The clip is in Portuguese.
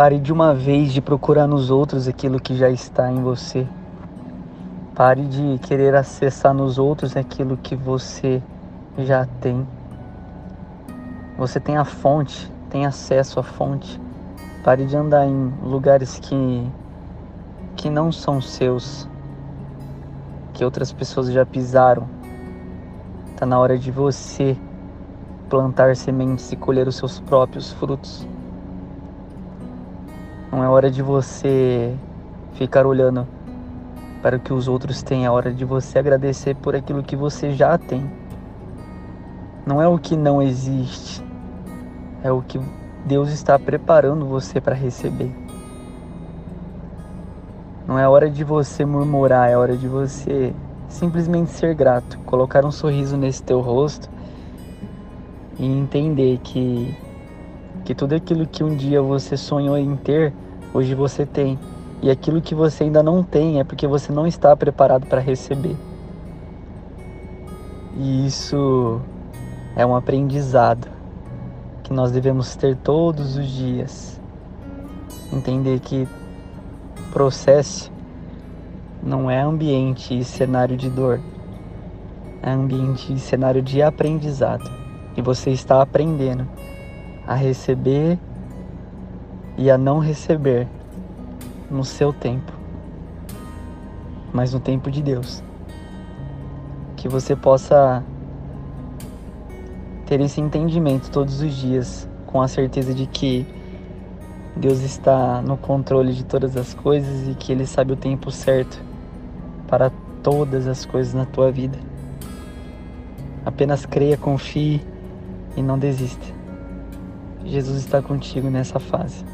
Pare de uma vez de procurar nos outros aquilo que já está em você. Pare de querer acessar nos outros aquilo que você já tem. Você tem a fonte, tem acesso à fonte. Pare de andar em lugares que que não são seus, que outras pessoas já pisaram. Tá na hora de você plantar sementes e colher os seus próprios frutos. Não é hora de você ficar olhando para o que os outros têm, é hora de você agradecer por aquilo que você já tem. Não é o que não existe, é o que Deus está preparando você para receber. Não é hora de você murmurar, é hora de você simplesmente ser grato, colocar um sorriso nesse teu rosto e entender que que tudo aquilo que um dia você sonhou em ter, hoje você tem. E aquilo que você ainda não tem é porque você não está preparado para receber. E isso é um aprendizado que nós devemos ter todos os dias. Entender que processo não é ambiente e cenário de dor, é ambiente e cenário de aprendizado. E você está aprendendo a receber e a não receber no seu tempo, mas no tempo de Deus. Que você possa ter esse entendimento todos os dias, com a certeza de que Deus está no controle de todas as coisas e que Ele sabe o tempo certo para todas as coisas na tua vida. Apenas creia, confie e não desista. Jesus está contigo nessa fase.